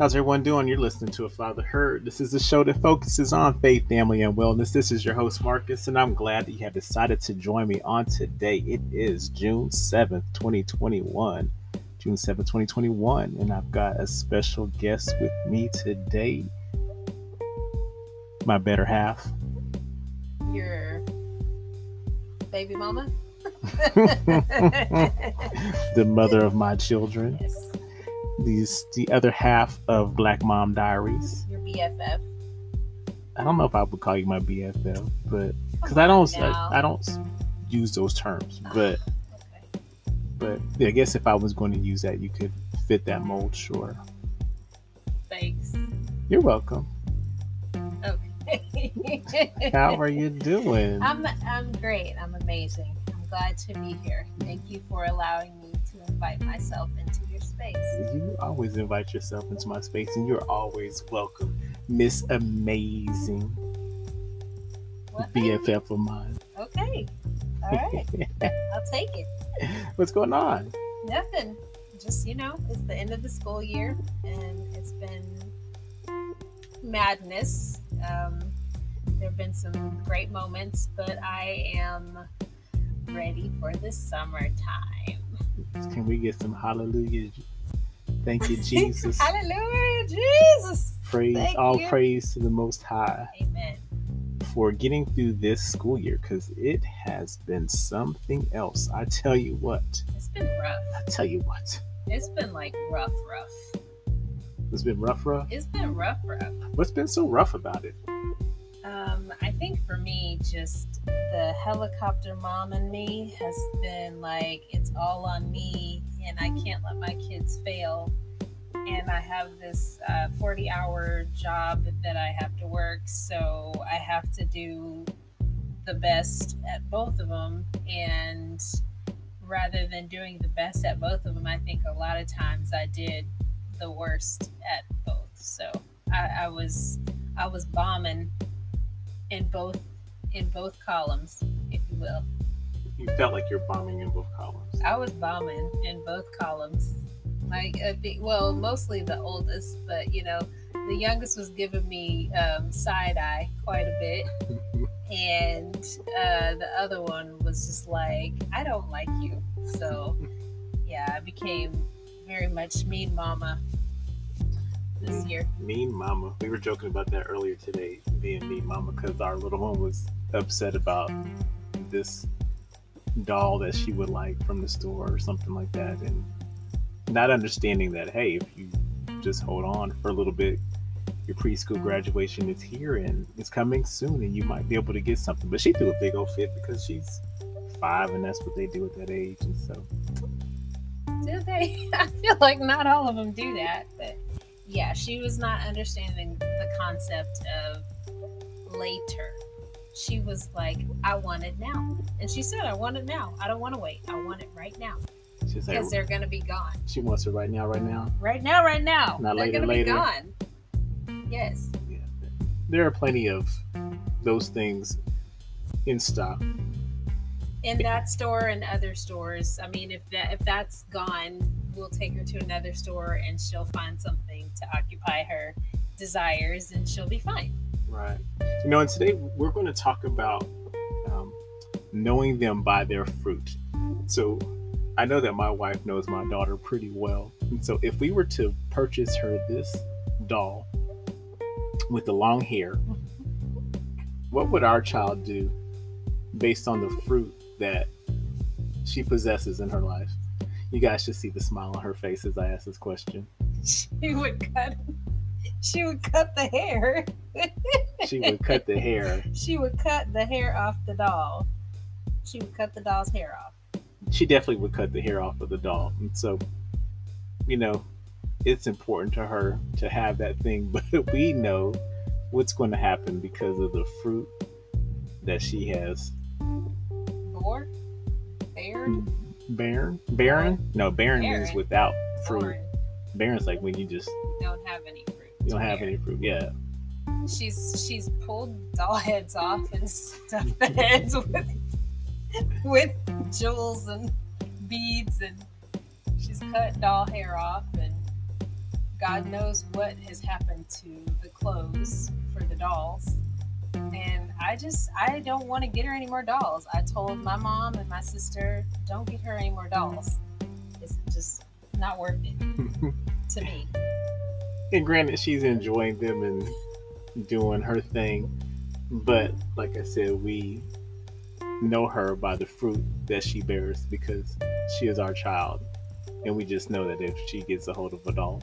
How's everyone doing? You're listening to A Father Heard. This is a show that focuses on faith, family, and wellness. This is your host, Marcus, and I'm glad that you have decided to join me on today. It is June 7th, 2021. June 7th, 2021, and I've got a special guest with me today. My better half. Your baby mama? the mother of my children. Yes. These the other half of Black Mom Diaries. Your BFF. I don't know if I would call you my BFF, but because I don't. I, I don't use those terms, but Okay. but yeah, I guess if I was going to use that, you could fit that mold. Sure, Thanks. you're welcome. Okay. How are you doing? I'm I'm great. I'm amazing. I'm glad to be here. Thank you for allowing me to invite myself into space. You always invite yourself into my space, and you're always welcome, Miss Amazing What? BFF of mine. Okay. All right. I'll take it. What's going on? Nothing. Just you know, it's the end of the school year, and it's been madness. Um, there have been some great moments, but I am ready for the summertime. Can we get some hallelujah? Thank you, Jesus. Hallelujah, Jesus. praise, Thank all you. praise to the Most High Amen. for getting through this school year because it has been something else. I tell you what. It's been rough. I tell you what. It's been like rough, rough. It's been rough, rough. It's been rough, rough. What's been so rough about it? Um, I think for me, just the helicopter mom and me has been like, it's all on me, and I can't let my kids fail. And I have this uh, 40 hour job that I have to work, so I have to do the best at both of them. And rather than doing the best at both of them, I think a lot of times I did the worst at both. So I, I was I was bombing in both in both columns, if you will. You felt like you're bombing in both columns. I was bombing in both columns. Like, I think, well, mostly the oldest, but you know, the youngest was giving me um, side eye quite a bit, and uh, the other one was just like, I don't like you. So, yeah, I became very much mean mama this year. Mean mama. We were joking about that earlier today, being mean mama, because our little one was upset about this doll that she would like from the store or something like that, and not understanding that hey, if you just hold on for a little bit, your preschool graduation is here and it's coming soon, and you might be able to get something. But she threw a big old fit because she's five, and that's what they do at that age, and so Do they? I feel like not all of them do that, but yeah, she was not understanding the concept of later. She was like, I want it now. And she said, I want it now. I don't want to wait. I want it right now. she's like, Because they're going to be gone. she wants it right now, right now. Right now, right now. Not they're later, later. be gone. Yes. Yeah. There are plenty of those things in stock. In that store and other stores. I mean, if that if that's gone, we'll take her to another store and she'll find something to occupy her desires and she'll be fine. Right. You know, and today we're going to talk about um, knowing them by their fruit. So I know that my wife knows my daughter pretty well. And so if we were to purchase her this doll with the long hair, what would our child do based on the fruit that she possesses in her life? You guys should see the smile on her face as I ask this question. she would cut she would cut the hair She would cut the hair. she would cut the hair off the doll she would cut the doll's hair off she definitely would cut the hair off of the doll. And so, you know, it's important to her to have that thing, but we know what's going to happen because of the fruit that she has. Bared? Barren? Barren? No, barren means without fruit. Born. Barren's like when you just Don't have any. You don't have any fruit. Yeah. She's she's pulled doll heads off and stuffed the heads with with jewels and beads and she's cut doll hair off and God knows what has happened to the clothes for the dolls. And I just, I don't want to get her any more dolls. I told my mom and my sister, don't get her any more dolls. It's just not worth it to me. And granted, she's enjoying them and doing her thing. But like I said, we know her by the fruit that she bears because she is our child. And we just know that if she gets a hold of a doll,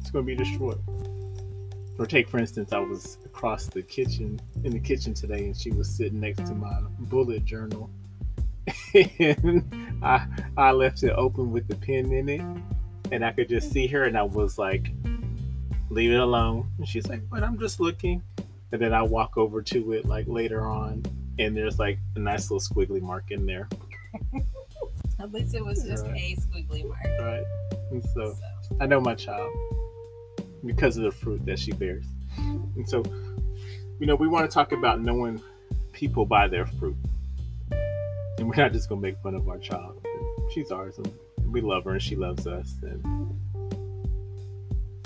it's going to be destroyed. Or take, for instance, I was across the kitchen, in the kitchen today, and she was sitting next to my bullet journal. and I, I left it open with the pen in it. And I could just see her, and I was like, leave it alone. And she's like, but I'm just looking. And then I walk over to it like later on, and there's like a nice little squiggly mark in there. At least it was just Right. a squiggly mark. Right. And so So, I know my child because of the fruit that she bears. And so, you know, we want to talk about knowing people by their fruit. And we're not just going to make fun of our child. She's ours and we love her and she loves us. And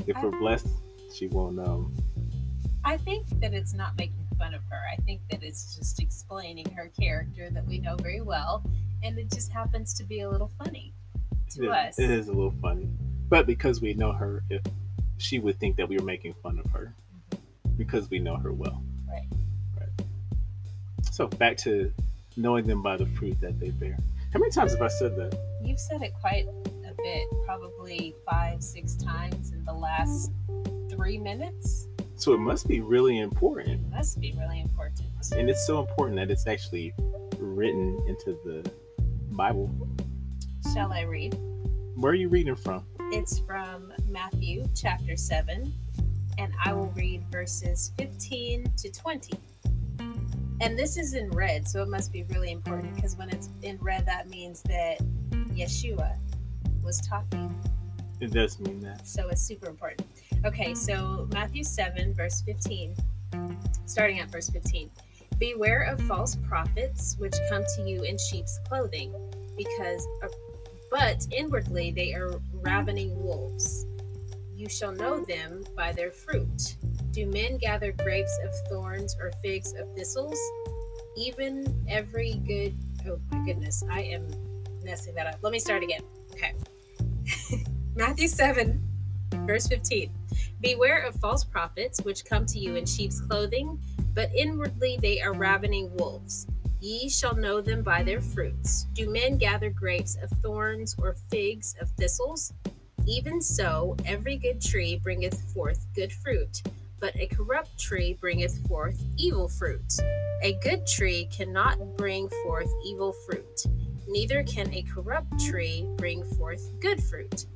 if we're blessed, she won't um, I think that it's not making fun of her. I think that it's just explaining her character that we know very well, and it just happens to be a little funny to it, us. it is a little funny. But because we know her, if she would think that we were making fun of her because we know her well. Right. Right. So back to knowing them by the fruit that they bear. How many times have I said that? You've said it quite bit, probably five, six times in the last three minutes. So it must be really important. It must be really important. And it's so important that it's actually written into the Bible. Shall I read? Where are you reading from? It's from Matthew chapter 7, and I will read verses 15 to 20. And this is in red, so it must be really important because when it's in red, that means that Yeshua was talking. It does mean that. So it's super important. Okay, so Matthew 7, verse 15, starting at verse 15. Beware of false prophets which come to you in sheep's clothing, because, uh, but inwardly they are ravening wolves. You shall know them by their fruit. Do men gather grapes of thorns or figs of thistles? Even every good. Oh my goodness, I am messing that up. Let me start again. Okay. Matthew 7, verse 15. Beware of false prophets which come to you in sheep's clothing, but inwardly they are ravening wolves. Ye shall know them by their fruits. Do men gather grapes of thorns or figs of thistles? Even so, every good tree bringeth forth good fruit, but a corrupt tree bringeth forth evil fruit. A good tree cannot bring forth evil fruit, neither can a corrupt tree bring forth good fruit.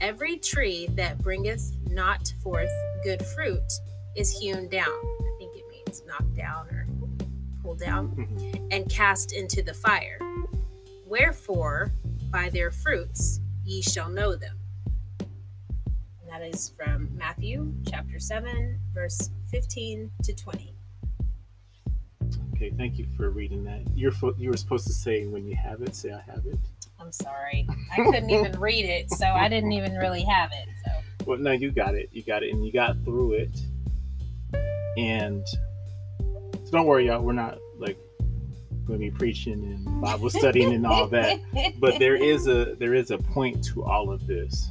Every tree that bringeth not forth good fruit is hewn down. I think it means knocked down or pulled down Mhm. and cast into the fire. Wherefore, by their fruits ye shall know them. And that is from Matthew chapter 7, verse 15 to 20. Okay, thank you for reading that. You're you were supposed to say when you have it, say I have it. I'm sorry. I couldn't even read it, so I didn't even really have it. So Well, no, you got it. You got it, and you got through it. And so don't worry, y'all. We're not like going to be preaching and Bible studying and all that. But there is a there is a point to all of this,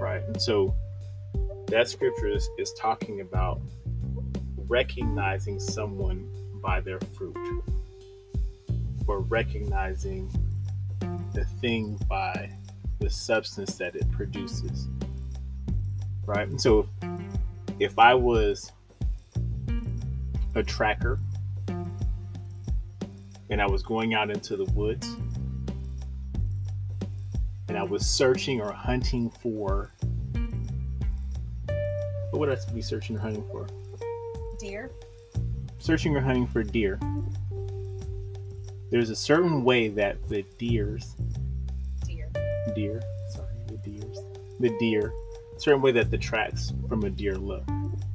right? And so that scripture is, is talking about recognizing someone by their fruit, or recognizing the thing by the substance that it produces right? And so if, I was a tracker and I was going out into the woods and I was searching or hunting for what would I be searching or hunting for? dear, Searching or hunting for deer. There's a certain way that the deers dear. deer. Sorry, the deers. The deer. Certain way that the tracks from a deer look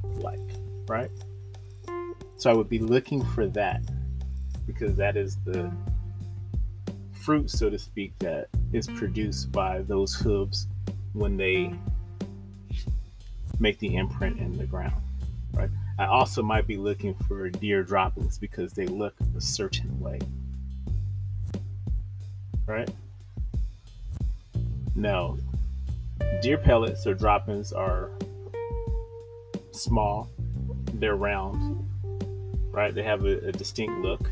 like, right? So I would be looking for that because that is the fruit, so to speak, that is produced by those hooves when they make the imprint in the ground? I also might be looking for deer droppings because they look a certain way, right? No, deer pellets or droppings are small, they're round, right? They have a, a distinct look.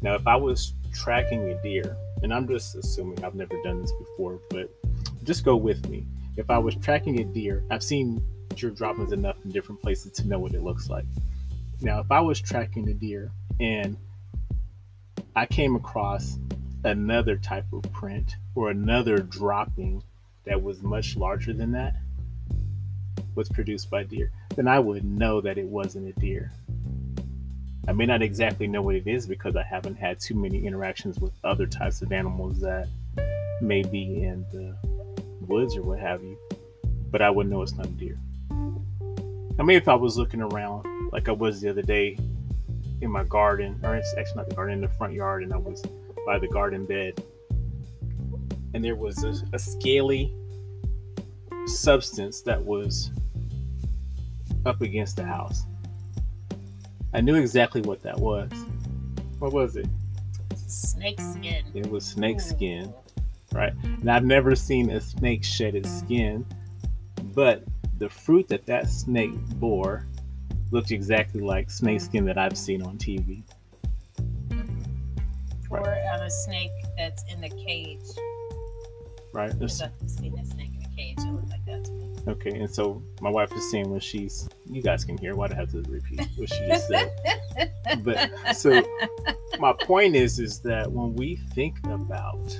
Now, if I was tracking a deer, and I'm just assuming I've never done this before, but just go with me. If I was tracking a deer, I've seen deer droppings enough in different places to know what it looks like. Now, if I was tracking a deer and I came across another type of print or another dropping that was much larger than that was produced by deer, then I would know that it wasn't a deer. I may not exactly know what it is because I haven't had too many interactions with other types of animals that may be in the woods or what have you, but I would know it's not a deer. I mean, if I was looking around like I was the other day in my garden, or it's actually not the garden, in the front yard, and I was by the garden bed, and there was a, a scaly substance that was up against the house. I knew exactly what that was. What was it? Snake skin. It was snake skin, right? And I've never seen a snake shed its skin, but the fruit that that snake bore looked exactly like snake hmm. skin that I've seen on TV. Or on a snake that's in the cage. Right. I've seen a snake in a cage. It looked like that to me. Okay, and so my wife is saying when she's, you guys can hear. Why do I have to repeat what she just said? but so my point is, is that when we think about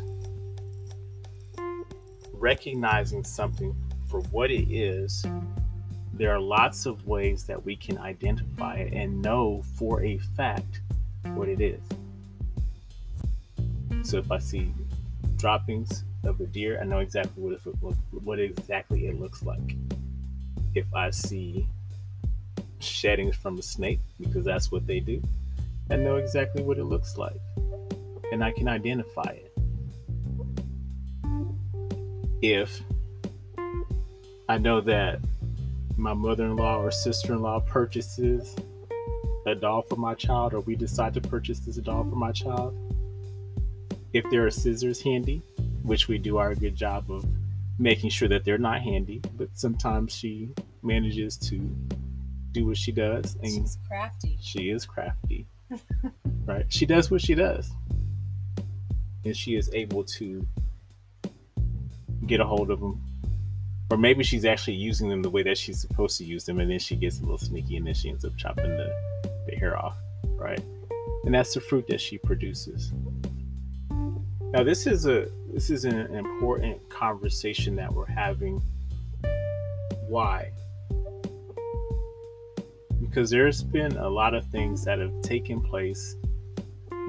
recognizing something for what it is, there are lots of ways that we can identify it and know for a fact what it is. So if I see droppings of a deer, I know exactly what it look, what exactly it looks like. If I see sheddings from a snake, because that's what they do, I know exactly what it looks like, and I can identify it. If I know that my mother-in-law or sister-in-law purchases a doll for my child, or we decide to purchase this doll for my child, if there are scissors handy, which we do our good job of making sure that they're not handy, but sometimes she manages to do what she does and She's crafty. she is crafty. right? She does what she does. And she is able to get a hold of them. Or maybe she's actually using them the way that she's supposed to use them, and then she gets a little sneaky and then she ends up chopping the, the hair off, right? And that's the fruit that she produces. Now this is a this is an important conversation that we're having. Why? Because there's been a lot of things that have taken place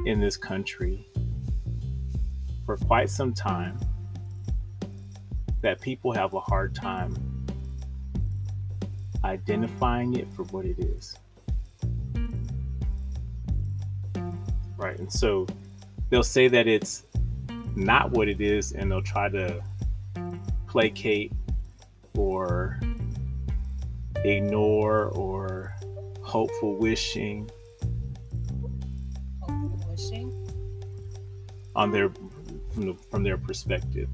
in this country for quite some time that people have a hard time identifying it for what it is. Right. And so they'll say that it's not what it is and they'll try to placate or ignore or hopeful wishing Hopeful wishing. on their from, the, from their perspective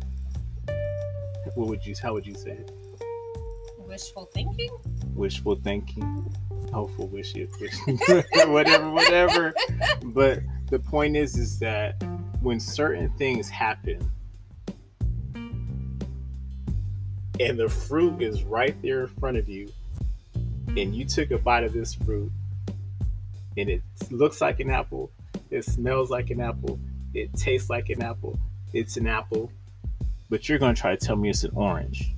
what would you how would you say it? Wishful thinking. wishful thinking. Hopeful wish it whatever whatever. But the point is is that when certain things happen and the fruit is right there in front of you and you took a bite of this fruit and it looks like an apple it smells like an apple it tastes like an apple it's an apple but you're going to try to tell me it's an orange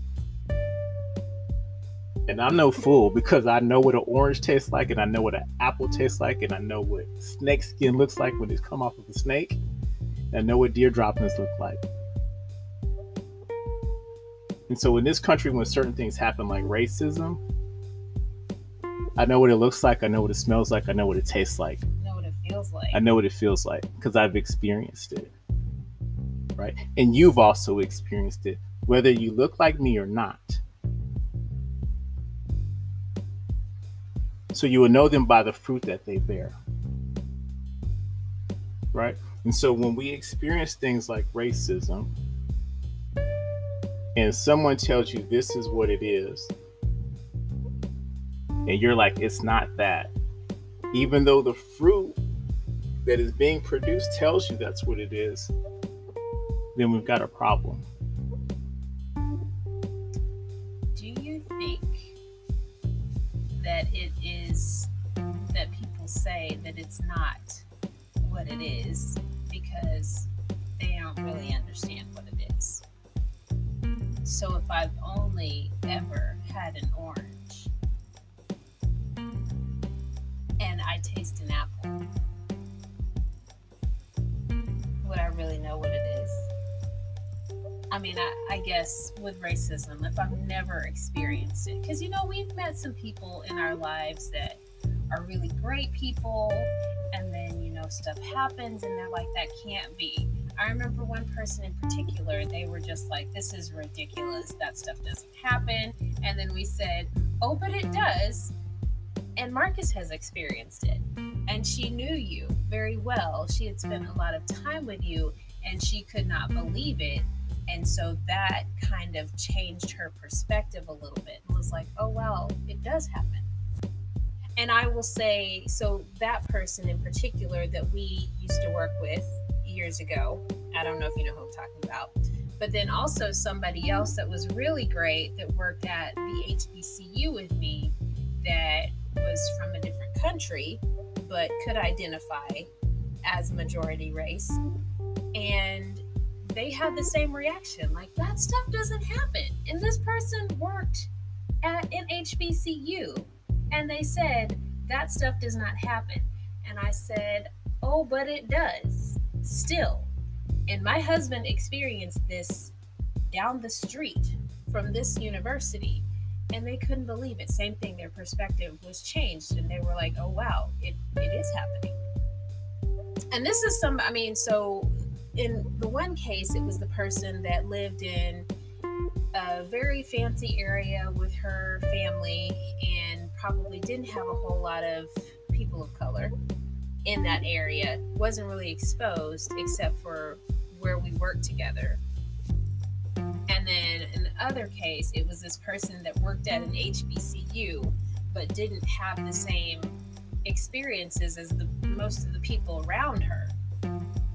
and I'm no fool because I know what an orange tastes like, and I know what an apple tastes like, and I know what snake skin looks like when it's come off of a snake. And I know what deer droppings look like. And so in this country, when certain things happen like racism, I know what it looks like, I know what it smells like, I know what it tastes like, I Know what it feels like. I know what it feels like because I've experienced it. Right? And you've also experienced it, whether you look like me or not. So you will know them by the fruit that they bear. Right? And so when we experience things like racism, and someone tells you this is what it is, and you're like, it's not that, even though the fruit that is being produced tells you that's what it is, then we've got a problem. Do you think that it is that people say that it's not what it is because they don't really understand what it is? So if I've only ever had an orange and I taste an apple, would I really know what it is? I mean, I, I guess with racism, if I've never experienced it, because you know, we've met some people in our lives that are really great people, and then you know, stuff happens, and they're like, that can't be. I remember one person in particular, they were just like, this is ridiculous. That stuff doesn't happen. And then we said, oh, but it does. And Marcus has experienced it. And she knew you very well. She had spent a lot of time with you, and she could not believe it. And so that kind of changed her perspective a little bit and was like, oh, well, it does happen. And I will say, so that person in particular that we used to work with years ago, I don't know if you know who I'm talking about, but then also somebody else that was really great that worked at the HBCU with me that was from a different country but could identify as majority race. And they had the same reaction like, that stuff doesn't happen. And this person worked at an HBCU and they said, that stuff does not happen. And I said, oh, but it does still. And my husband experienced this down the street from this university and they couldn't believe it. Same thing, their perspective was changed and they were like, oh wow, it, it is happening. And this is some, I mean, so in the one case, it was the person that lived in a very fancy area with her family and probably didn't have a whole lot of people of color in that area. Wasn't really exposed except for where we worked together. And then in the other case, it was this person that worked at an HBCU but didn't have the same experiences as the most of the people around her.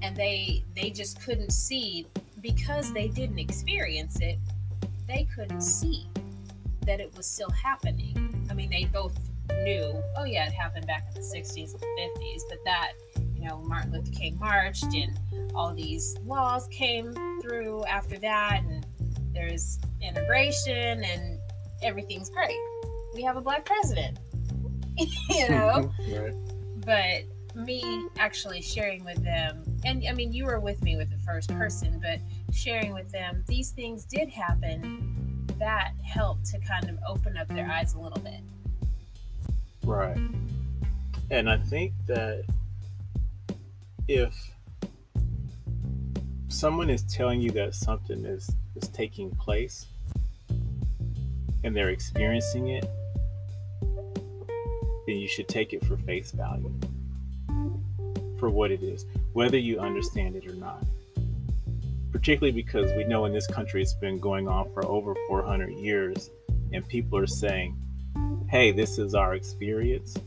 And they they just couldn't see because they didn't experience it, they couldn't see that it was still happening. I mean, they both knew, oh yeah, it happened back in the 60s and 50s, but that, you know, Martin Luther King marched and all these laws came through after that and there's integration and everything's great. We have a black president. you know? right. But me actually sharing with them, and I mean, you were with me with the first mm. person, but sharing with them, these things did happen. That helped to kind of open up their mm. eyes a little bit. Right. And I think that if someone is telling you that something is is taking place and they're experiencing it, then you should take it for face value for what it is, whether you understand it or not. Particularly because we know in this country it's been going on for over 400 years, and people are saying, hey, this is our experience,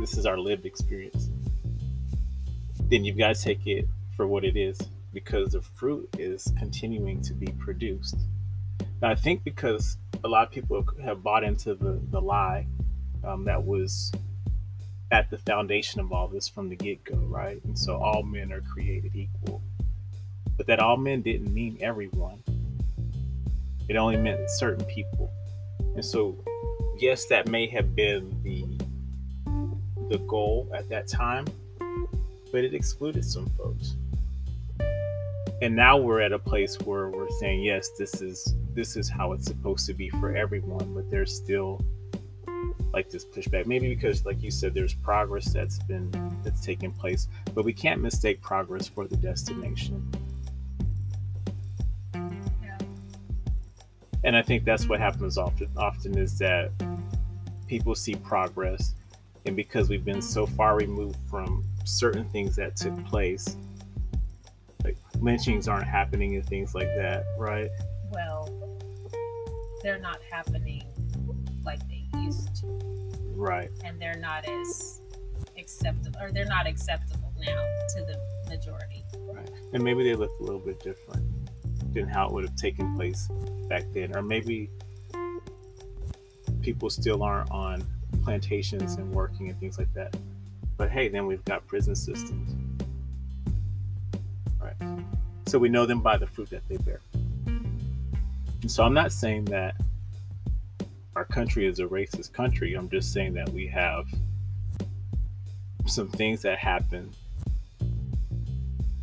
this is our lived experience. Then you've got to take it for what it is because the fruit is continuing to be produced. Now, I think because a lot of people have bought into the, the lie um, that was at the foundation of all this from the get go, right? And so all men are created equal. But that all men didn't mean everyone, it only meant certain people. And so, yes, that may have been the the goal at that time, but it excluded some folks and now we're at a place where we're saying yes this is this is how it's supposed to be for everyone but there's still like this pushback maybe because like you said there's progress that's been that's taken place but we can't mistake progress for the destination yeah. and i think that's what happens often often is that people see progress and because we've been so far removed from certain things that took place, like lynchings aren't happening and things like that, right? Well, they're not happening used to, Right. and they're not as acceptable, or they're not acceptable now to the majority. Right. And maybe they look a little bit different than how it would have taken place back then. Or maybe people still aren't on plantations and working and things like that. But hey, then we've got prison systems. Right. So we know them by the fruit that they bear. And so I'm not saying that our country is a racist country. I'm just saying that we have some things that happen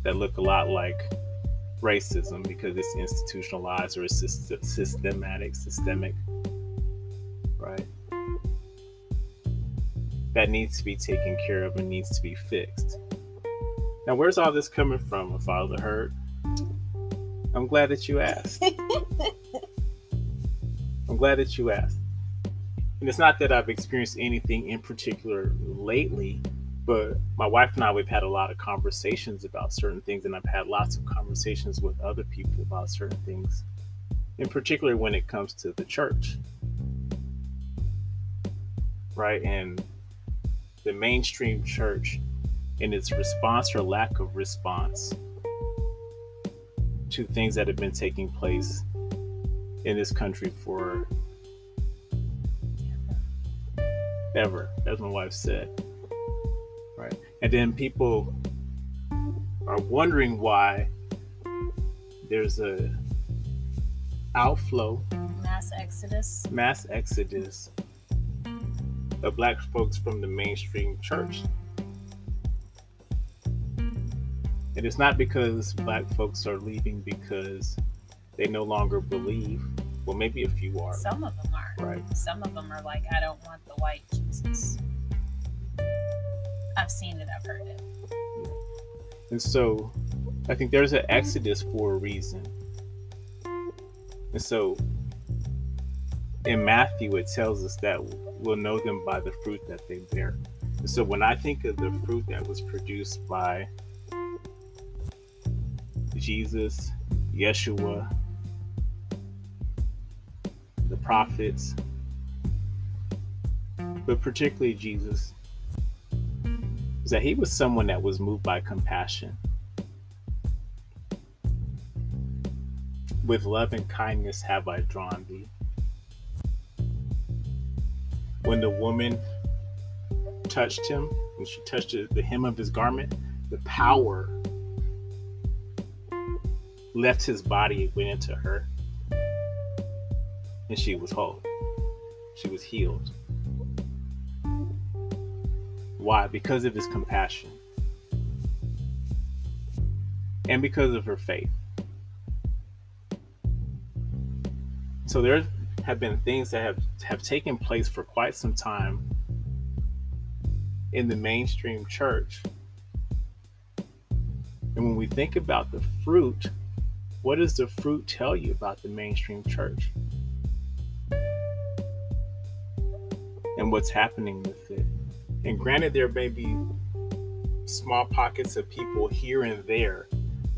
that look a lot like racism because it's institutionalized or it's systematic, systemic, right? That needs to be taken care of and needs to be fixed. Now, where's all this coming from, Father Heard? I'm glad that you asked. I'm glad that you asked. And it's not that I've experienced anything in particular lately, but my wife and I, we've had a lot of conversations about certain things, and I've had lots of conversations with other people about certain things, in particular when it comes to the church. Right? And the mainstream church in its response or lack of response to things that have been taking place in this country for ever, as my wife said. Right. And then people are wondering why there's a outflow, Mass exodus. mass exodus of black folks from the mainstream church. And it's not because black folks are leaving because they no longer believe. Well, maybe a few are. Some of them. Right. Some of them are like, I don't want the white Jesus. I've seen it, I've heard it. And so I think there's an exodus for a reason. And so in Matthew, it tells us that we'll know them by the fruit that they bear. And so when I think of the fruit that was produced by Jesus, Yeshua, the prophets, but particularly Jesus, is that he was someone that was moved by compassion. With love and kindness have I drawn thee. When the woman touched him, when she touched the hem of his garment, the power left his body, it went into her, and she was whole. She was healed. Why? Because of his compassion. And because of her faith. So there have been things that have, have taken place for quite some time in the mainstream church. And when we think about the fruit, what does the fruit tell you about the mainstream church? And what's happening with it? And granted, there may be small pockets of people here and there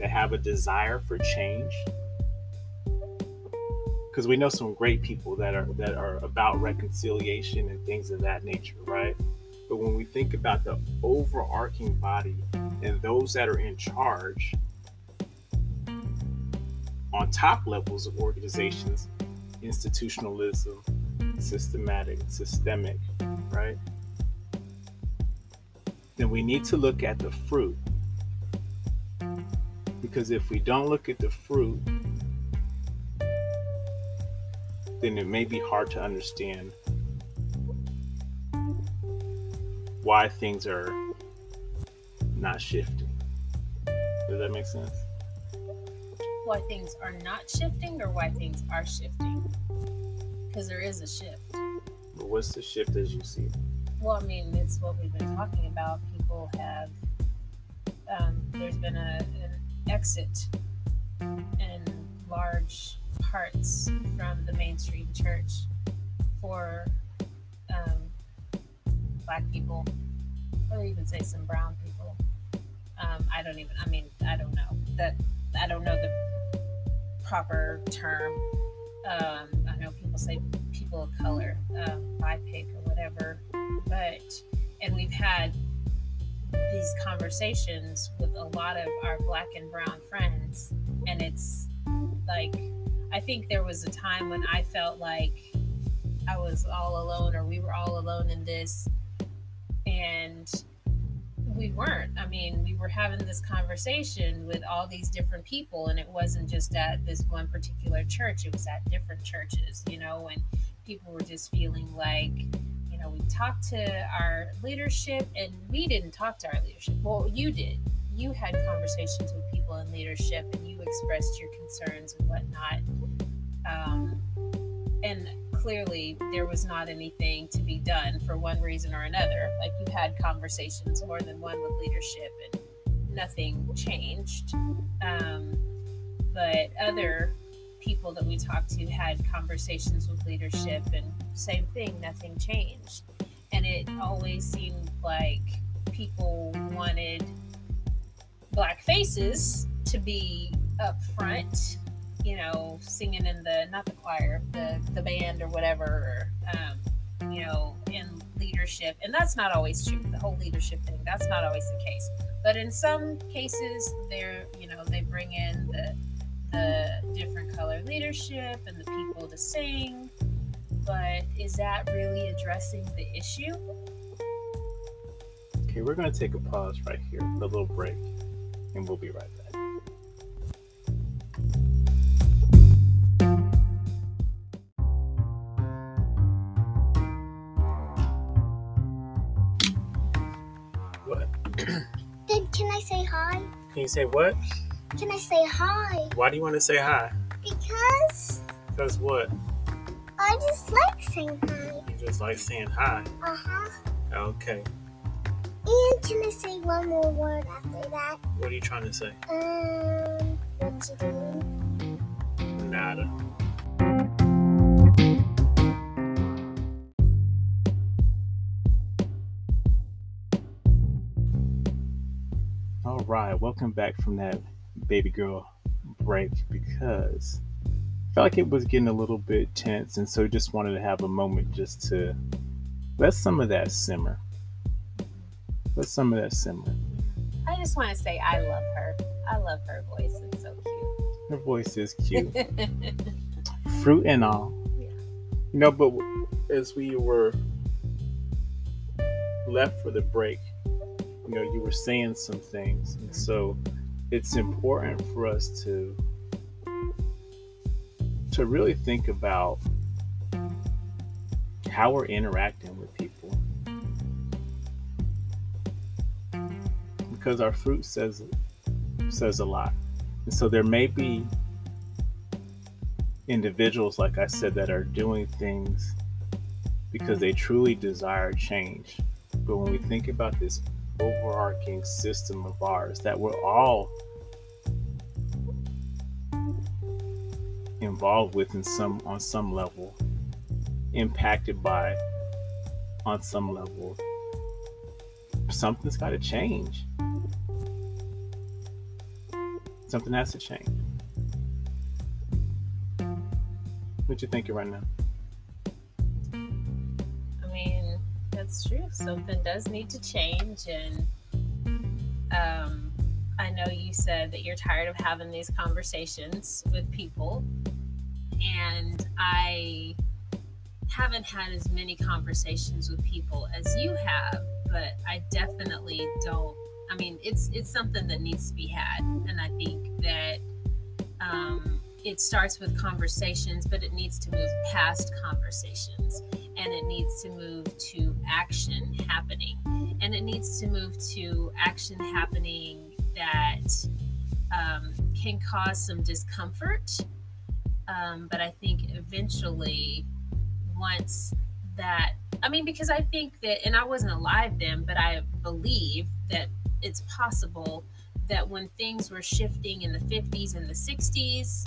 that have a desire for change. Because we know some great people that are that are about reconciliation and things of that nature, right? But when we think about the overarching body and those that are in charge on top levels of organizations, institutionalism, systematic, systemic, right? Then we need to look at the fruit. Because if we don't look at the fruit, then it may be hard to understand why things are not shifting. Does that make sense? Why things are not shifting or why things are shifting? Because there is a shift. But what's the shift as you see it? Well, I mean, it's what we've been talking about. People have, um, there's been a, an exit in large parts from the mainstream church for um, black people, or even say some brown people. Um, I don't even. I mean, I don't know that. I don't know the proper term. Um, people say people of color, um, BIPOC or whatever, but and we've had these conversations with a lot of our black and brown friends, and it's like I think there was a time when I felt like I was all alone or we were all alone in this. And we weren't. I mean, we were having this conversation with all these different people, and it wasn't just at this one particular church, it was at different churches, you know, and people were just feeling like, you know, we talked to our leadership and we didn't talk to our leadership. Well, you did. You had conversations with people in leadership and you expressed your concerns and whatnot. Um, and clearly there was not anything to be done for one reason or another. Like you had conversations, more than one with leadership, and nothing changed. Um, but other people that we talked to had conversations with leadership, and same thing, nothing changed. And it always seemed like people wanted black faces to be up front you know, singing in the not the choir, the the band or whatever, or, um, you know, in leadership, and that's not always true. The whole leadership thing, that's not always the case. But in some cases, they're you know they bring in the the different color leadership and the people to sing. But is that really addressing the issue? Okay, we're going to take a pause right here a little break, and we'll be right back. Can you say what? Can I say hi? Why do you want to say hi? Because. Because what? I just like saying hi. You just like saying hi? Uh huh. Okay. And can I say one more word after that? What are you trying to say? Um, what you doing? Nada. Right, welcome back from that baby girl break because I felt like it was getting a little bit tense, and so just wanted to have a moment just to let some of that simmer. Let some of that simmer. I just want to say I love her. I love her voice. It's so cute. Her voice is cute. Fruit and all. Yeah. You know, but as we were left for the break, you know you were saying some things. And so it's important for us to to really think about how we're interacting with people. Because our fruit says says a lot. And so there may be individuals like i said that are doing things because they truly desire change. But when we think about this overarching system of ours that we're all involved with in some on some level impacted by on some level. Something's got to change. Something has to change. What you thinking right now that's true. Something does need to change. And um, I know you said that you're tired of having these conversations with people. And I haven't had as many conversations with people as you have, but I definitely don't. I mean, it's it's something that needs to be had, and I think that um, it starts with conversations, but it needs to move past conversations and it needs to move to action happening. And it needs to move to action happening that um, can cause some discomfort. Um, but I think eventually, once that, I mean, because I think that, and I wasn't alive then, but I believe that it's possible that when things were shifting in the 50s and the 60s,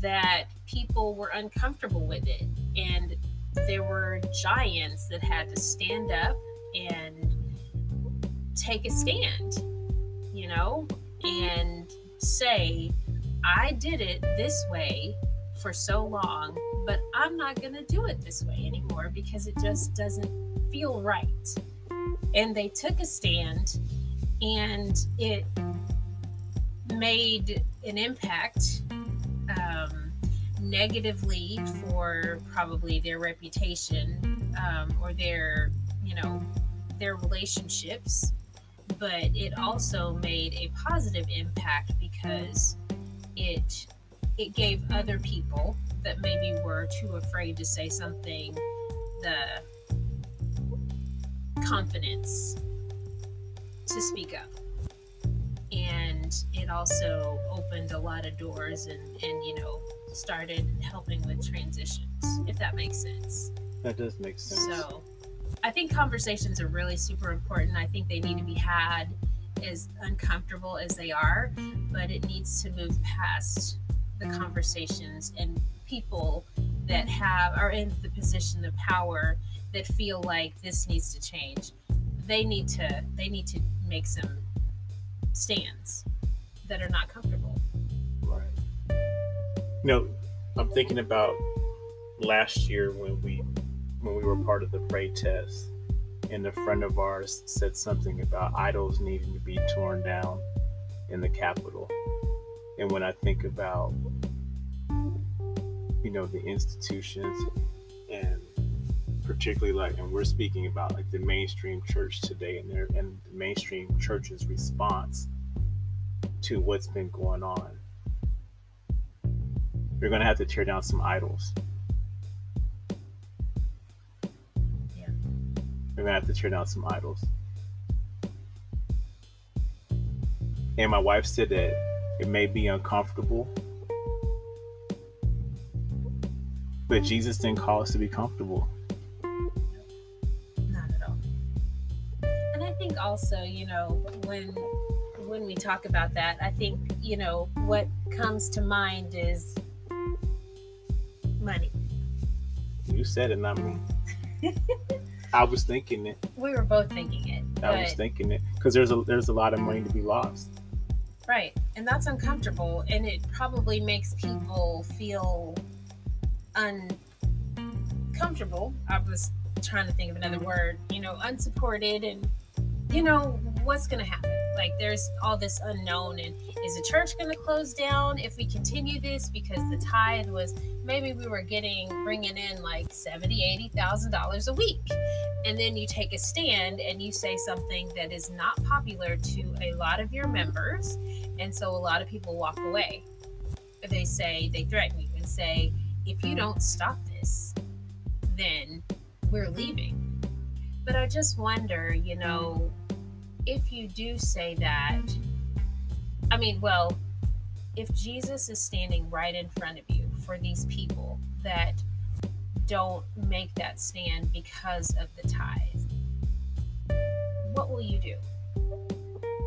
that people were uncomfortable with it. And there were giants that had to stand up and take a stand, you know, and say, I did it this way for so long, but I'm not going to do it this way anymore because it just doesn't feel right. And they took a stand and it made an impact um, negatively for probably their reputation um, or their, you know, their relationships. But it also made a positive impact because it it gave other people that maybe were too afraid to say something the confidence to speak up and it also opened a lot of doors and and you know started helping with transitions if that makes sense That does make sense. so i think conversations are really super important i think they need to be had as uncomfortable as they are but it needs to move past the conversations and people that have are in the position of power that feel like this needs to change they need to they need to make some stands that are not comfortable. No, I'm thinking about last year when we when we were part of the pray test, and a friend of ours said something about idols needing to be torn down in the Capitol. And when I think about you know the institutions and particularly like and we're speaking about like the mainstream church today and their and the mainstream church's response to what's been going on you're going to have to tear down some idols. Yeah. You're going to have to tear down some idols. And my wife said that it may be uncomfortable, but Jesus didn't call us to be comfortable. not at all and i think also you know when when we talk about that i think you know what comes to mind is money You said it, not me. I was thinking it. we were both thinking it I was thinking it because there's a there's a lot of money to be lost. Right. And that's uncomfortable and it probably makes people feel uncomfortable. I was trying to think of another mm-hmm. word, you know, unsupported and you know, what's going to happen? Like there's all this unknown and is the church going to close down if we continue this because the tithe was maybe we were getting bringing in like 70, 80,000 dollars a week. And then you take a stand and you say something that is not popular to a lot of your members and so a lot of people walk away. They say, they threaten you and say, if you don't stop this, then we're leaving. But I just wonder, you know, if you do say that, I mean, well, if Jesus is standing right in front of you for these people that don't make that stand because of the tithe, what will you do?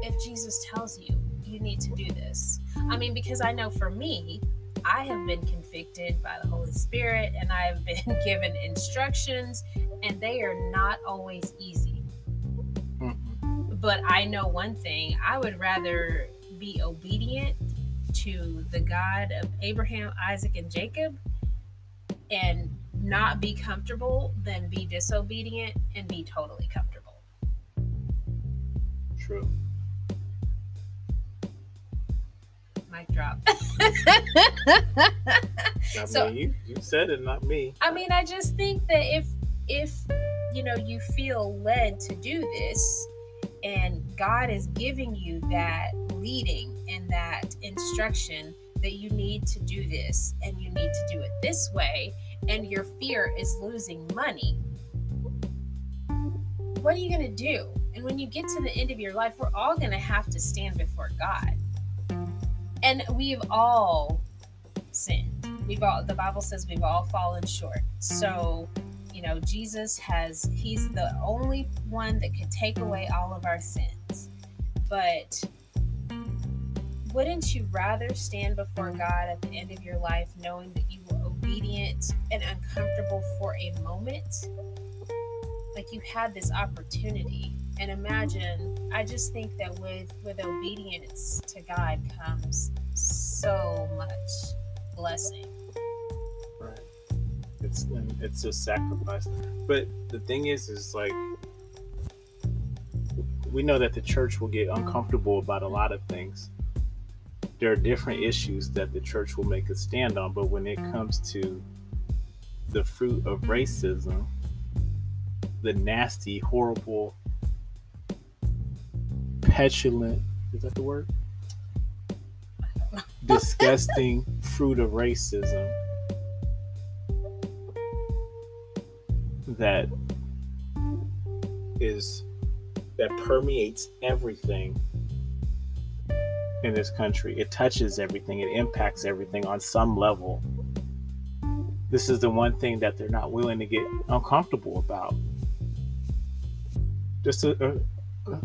If Jesus tells you, you need to do this. I mean, because I know for me, I have been convicted by the Holy Spirit and I have been given instructions, and they are not always easy. But I know one thing I would rather be obedient to the God of Abraham, Isaac, and Jacob and not be comfortable than be disobedient and be totally comfortable. True. Mic drop. So- mean, you, you said it, not me. I mean, I just think that if if you know you feel led to do this and God is giving you that leading and that instruction that you need to do this and you need to do it this way and your fear is losing money. What are you going to do? And when you get to the end of your life we're all going to have to stand before God. And we've all sinned. We've all the bible says we've all fallen short. So know jesus has he's the only one that could take away all of our sins but wouldn't you rather stand before god at the end of your life knowing that you were obedient and uncomfortable for a moment, like you had this opportunity. And imagine, I just think that with with obedience to God comes so much blessing. It's it's a sacrifice. But the thing is, is like we know that the church will get uncomfortable about a lot of things. There are different issues that the church will make a stand on, but when it comes to the fruit of racism, the nasty, horrible, petulant, is that the word? Disgusting fruit of racism that is that permeates everything in this country. It touches everything, it impacts everything on some level. This is the one thing that they're not willing to get uncomfortable about. Just a, a,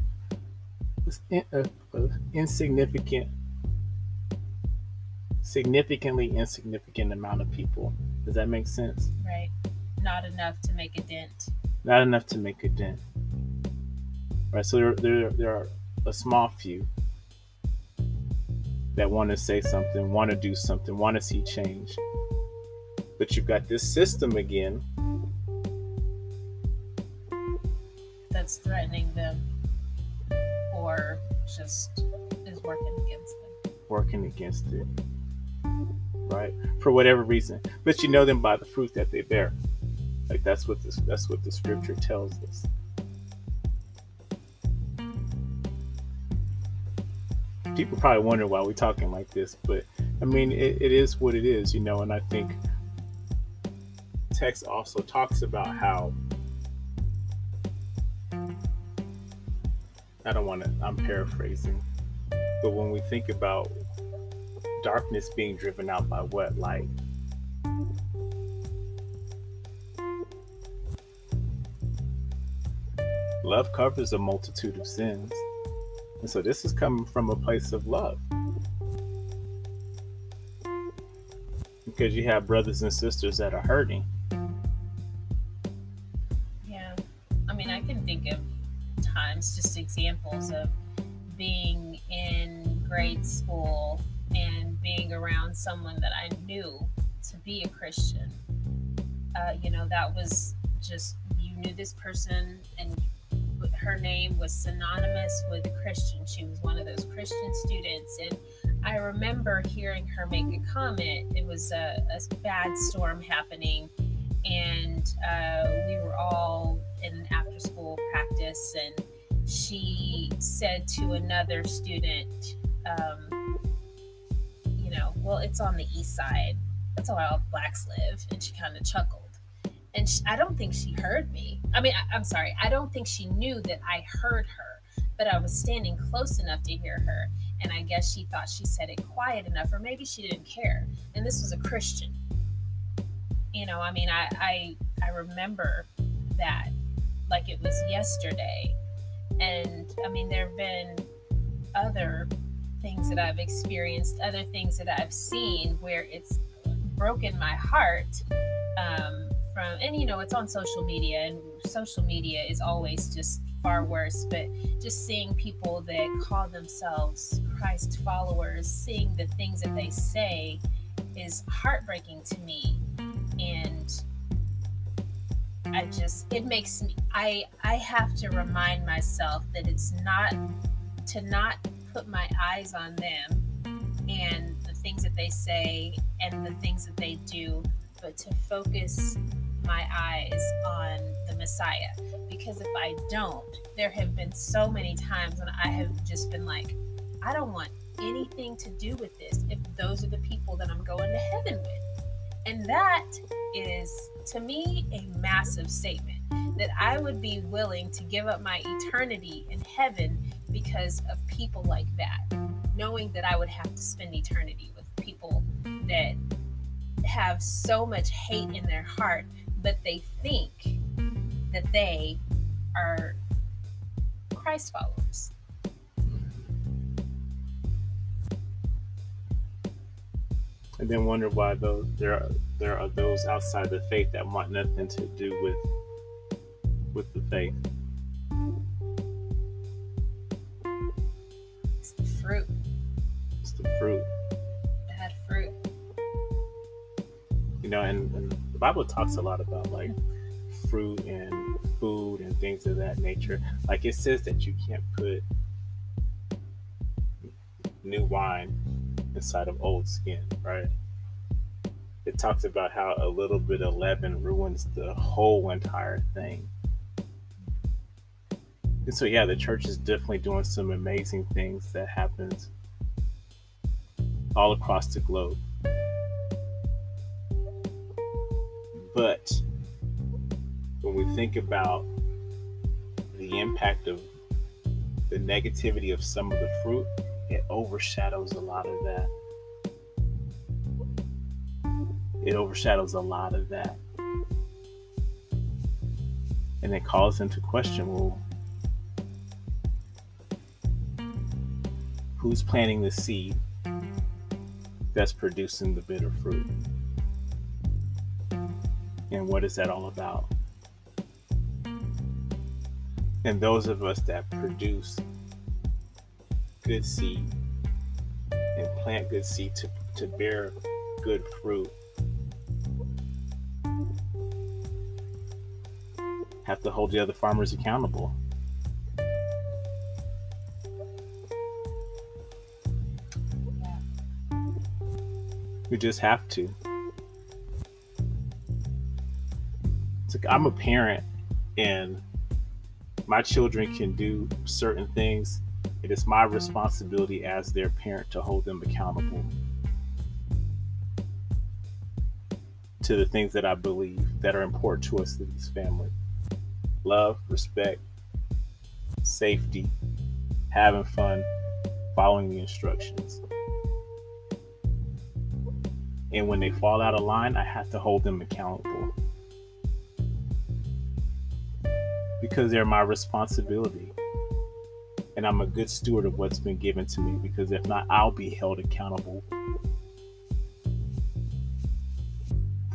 a, a insignificant, significantly insignificant amount of people. Does that make sense? Right. Not enough to make a dent. Not enough to make a dent right? So there, there, there are a small few that want to say something, want to do something, want to see change. But you've got this system again that's threatening them or just is working against them. Working against it. Right? For whatever reason. But you know them by the fruit that they bear. Like that's what this that's what the scripture tells us. people probably wonder why we're talking like this, but I mean, it, it is what it is, you know. And I think text also talks about how I don't want to. I'm paraphrasing, but when we think about darkness being driven out by what light. Love covers a multitude of sins. And so this is coming from a place of love. Because you have brothers and sisters that are hurting. Yeah. I mean, I can think of times, just examples of being in grade school and being around someone that I knew to be a Christian. Uh, you know, that was just, you knew this person and her name was synonymous with Christian. She was one of those Christian students. And I remember hearing her make a comment. It was a, a bad storm happening, and uh, we were all in after school practice. And she said to another student, um, You know, well, it's on the east side. That's where all blacks live. And she kind of chuckled and she, I don't think she heard me. I mean, I, I'm sorry, I don't think she knew that I heard her, but I was standing close enough to hear her, and I guess she thought she said it quiet enough, or maybe she didn't care. And this was a Christian. You know, I mean, I I, I remember that like it was yesterday, and I mean, there have been other things that I've experienced, other things that I've seen where it's broken my heart. Um, from and you know it's on social media and social media is always just far worse but just seeing people that call themselves christ followers seeing the things that they say is heartbreaking to me. And i just it makes me i i have to remind myself that it's not to not put my eyes on them and the things that they say and the things that they do but to focus my eyes on the Messiah. Because if I don't, there have been so many times when I have just been like, I don't want anything to do with this if those are the people that I'm going to heaven with. And that is, to me, a massive statement that I would be willing to give up my eternity in heaven because of people like that, knowing that I would have to spend eternity with people that have so much hate in their heart but they think that they are Christ followers. and then wonder why those there are there are those outside the faith that want nothing to do with with the faith. It's the fruit. It's the fruit, Bad fruit. you know, and, and the Bible talks a lot about like fruit and food and things of that nature. Like it says that you can't put new wine inside of old skin, right? It talks about how a little bit of leaven ruins the whole entire thing. And so, yeah, the church is definitely doing some amazing things that happens all across the globe. But when we think about the impact of the negativity of some of the fruit, it overshadows a lot of that. It overshadows a lot of that. And it calls into question well, who's planting the seed that's producing the bitter fruit? And what is that all about? And those of us that produce good seed and plant good seed to, to bear good fruit have to hold the other farmers accountable. We just have to. I'm a parent and my children can do certain things. It is my responsibility as their parent to hold them accountable to the things that I believe that are important to us this family love, respect, safety, having fun, following the instructions. And when they fall out of line, I have to hold them accountable. Because they're my responsibility. And I'm a good steward of what's been given to me because if not, I'll be held accountable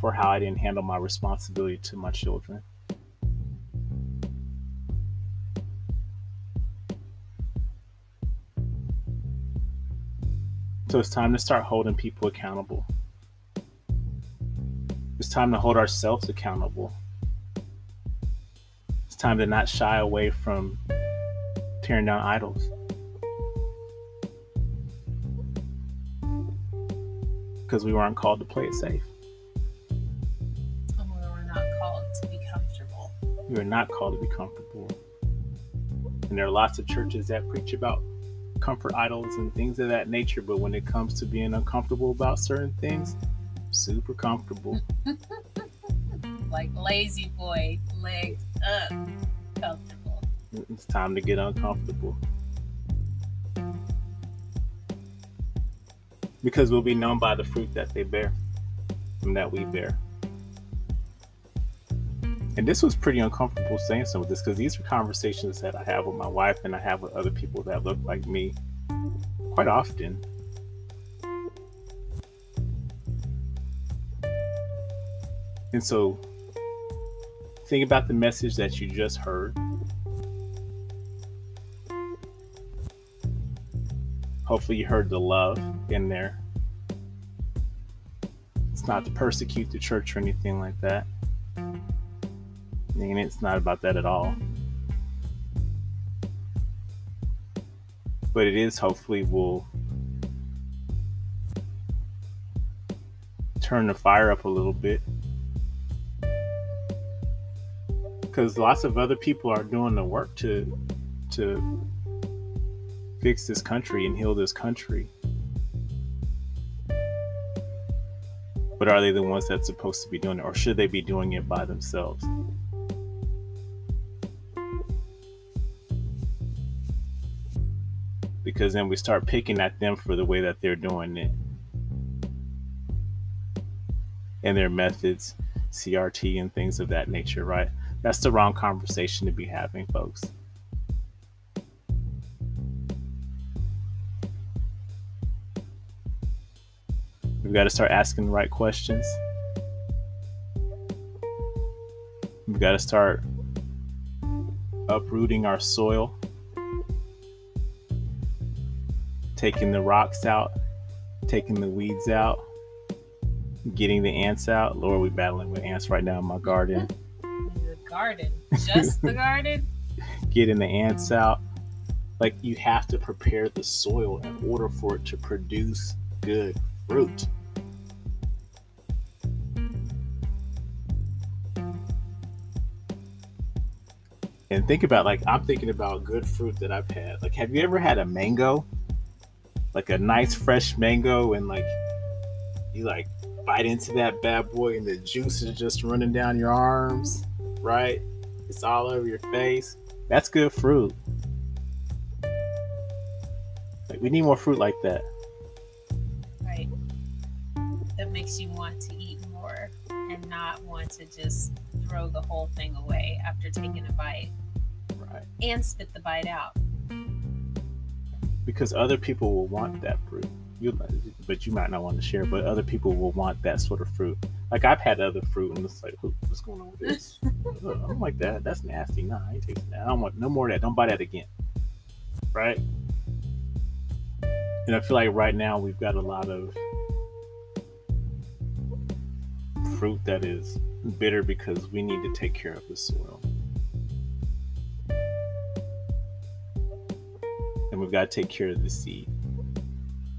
for how I didn't handle my responsibility to my children. So it's time to start holding people accountable. It's time to hold ourselves accountable. Time to not shy away from tearing down idols. Because we weren't called to play it safe. And we were not called to be comfortable. We were not called to be comfortable. And there are lots of churches that preach about comfort idols and things of that nature, but when it comes to being uncomfortable about certain things, super comfortable. Like La-Z-Boy, legs It's time to get uncomfortable. Because we'll be known by the fruit that they bear and that we bear. And this was pretty uncomfortable saying some of this because these are conversations that I have with my wife and I have with other people that look like me quite often. And so think about the message that you just heard. Hopefully, you heard the love in there. It's not to persecute the church or anything like that. And it's not about that at all. But it is hopefully will turn the fire up a little bit. Because lots of other people are doing the work to to fix this country and heal this country. But are they the ones that's supposed to be doing it, or should they be doing it by themselves? because then we start picking at them for the way that they're doing it and their methods, CRT, and things of that nature, right? That's the wrong conversation to be having, folks. We've got to start asking the right questions. We've got to start uprooting our soil, taking the rocks out, taking the weeds out, getting the ants out. Lord, we're battling with ants right now in my garden. Garden, just the garden. Getting the ants out. Like you have to prepare the soil in order for it to produce good fruit. And think about like I'm thinking about good fruit that I've had. Like, have you ever had a mango? Like a nice fresh mango, and like you like bite into that bad boy, and the juice is just running down your arms, right? It's all over your face. That's good fruit. Like we need more fruit like that. Right. That makes you want to eat more and not want to just throw the whole thing away after taking a bite Right. and spit the bite out. because other people will want that fruit. You, but you might not want to share. But other people will want that sort of fruit. Like I've had other fruit, and it's like, what's going on with this? Ugh, I don't like that. That's nasty. Nah, I ain't tasting that. I don't want no more of that. Don't buy that again. Right? And I feel like right now we've got a lot of fruit that is bitter because we need to take care of the soil. and we've got to take care of the seed.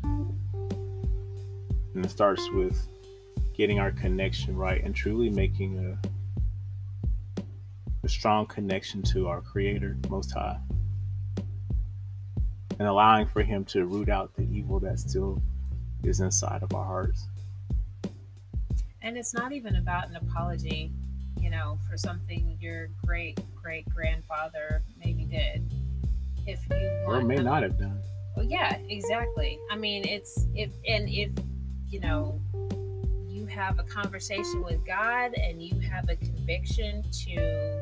And it starts with getting our connection right and truly making a, a strong connection to our Creator, Most High, and allowing for Him to root out the evil that still is inside of our hearts. And it's not even about an apology, you know, for something your great great grandfather maybe did. If you Or may them- not have done. Well, yeah, exactly. I mean, it's if and if you know have a conversation with God and you have a conviction to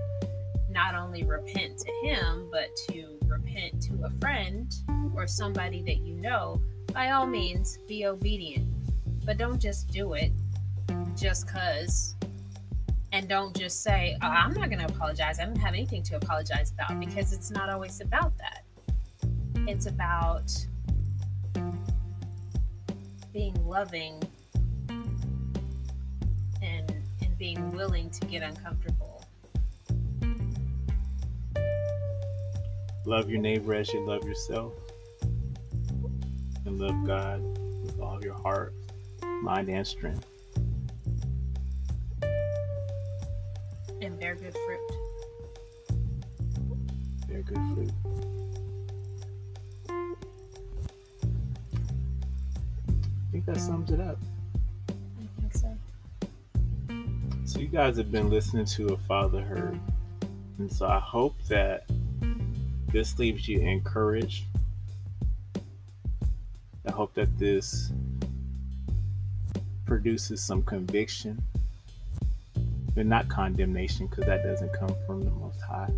not only repent to Him but to repent to a friend or somebody that you know, by all means, be obedient. But don't just do it just cause. And don't just say, oh, I'm not going to apologize. I don't have anything to apologize about because it's not always about that it's about being loving being willing to get uncomfortable. Love your neighbor as you love yourself. And love God with all your heart, mind, and strength. and bear good fruit. They're good fruit. I think that sums it up. So you guys have been listening to a Father Heard, and so I hope that this leaves you encouraged. I hope that this produces some conviction, but not condemnation, because that doesn't come from the Most High.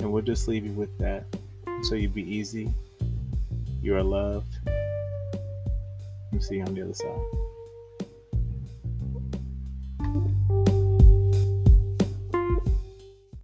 And we'll just leave you with that, so you be easy. You are loved. And see you on the other side.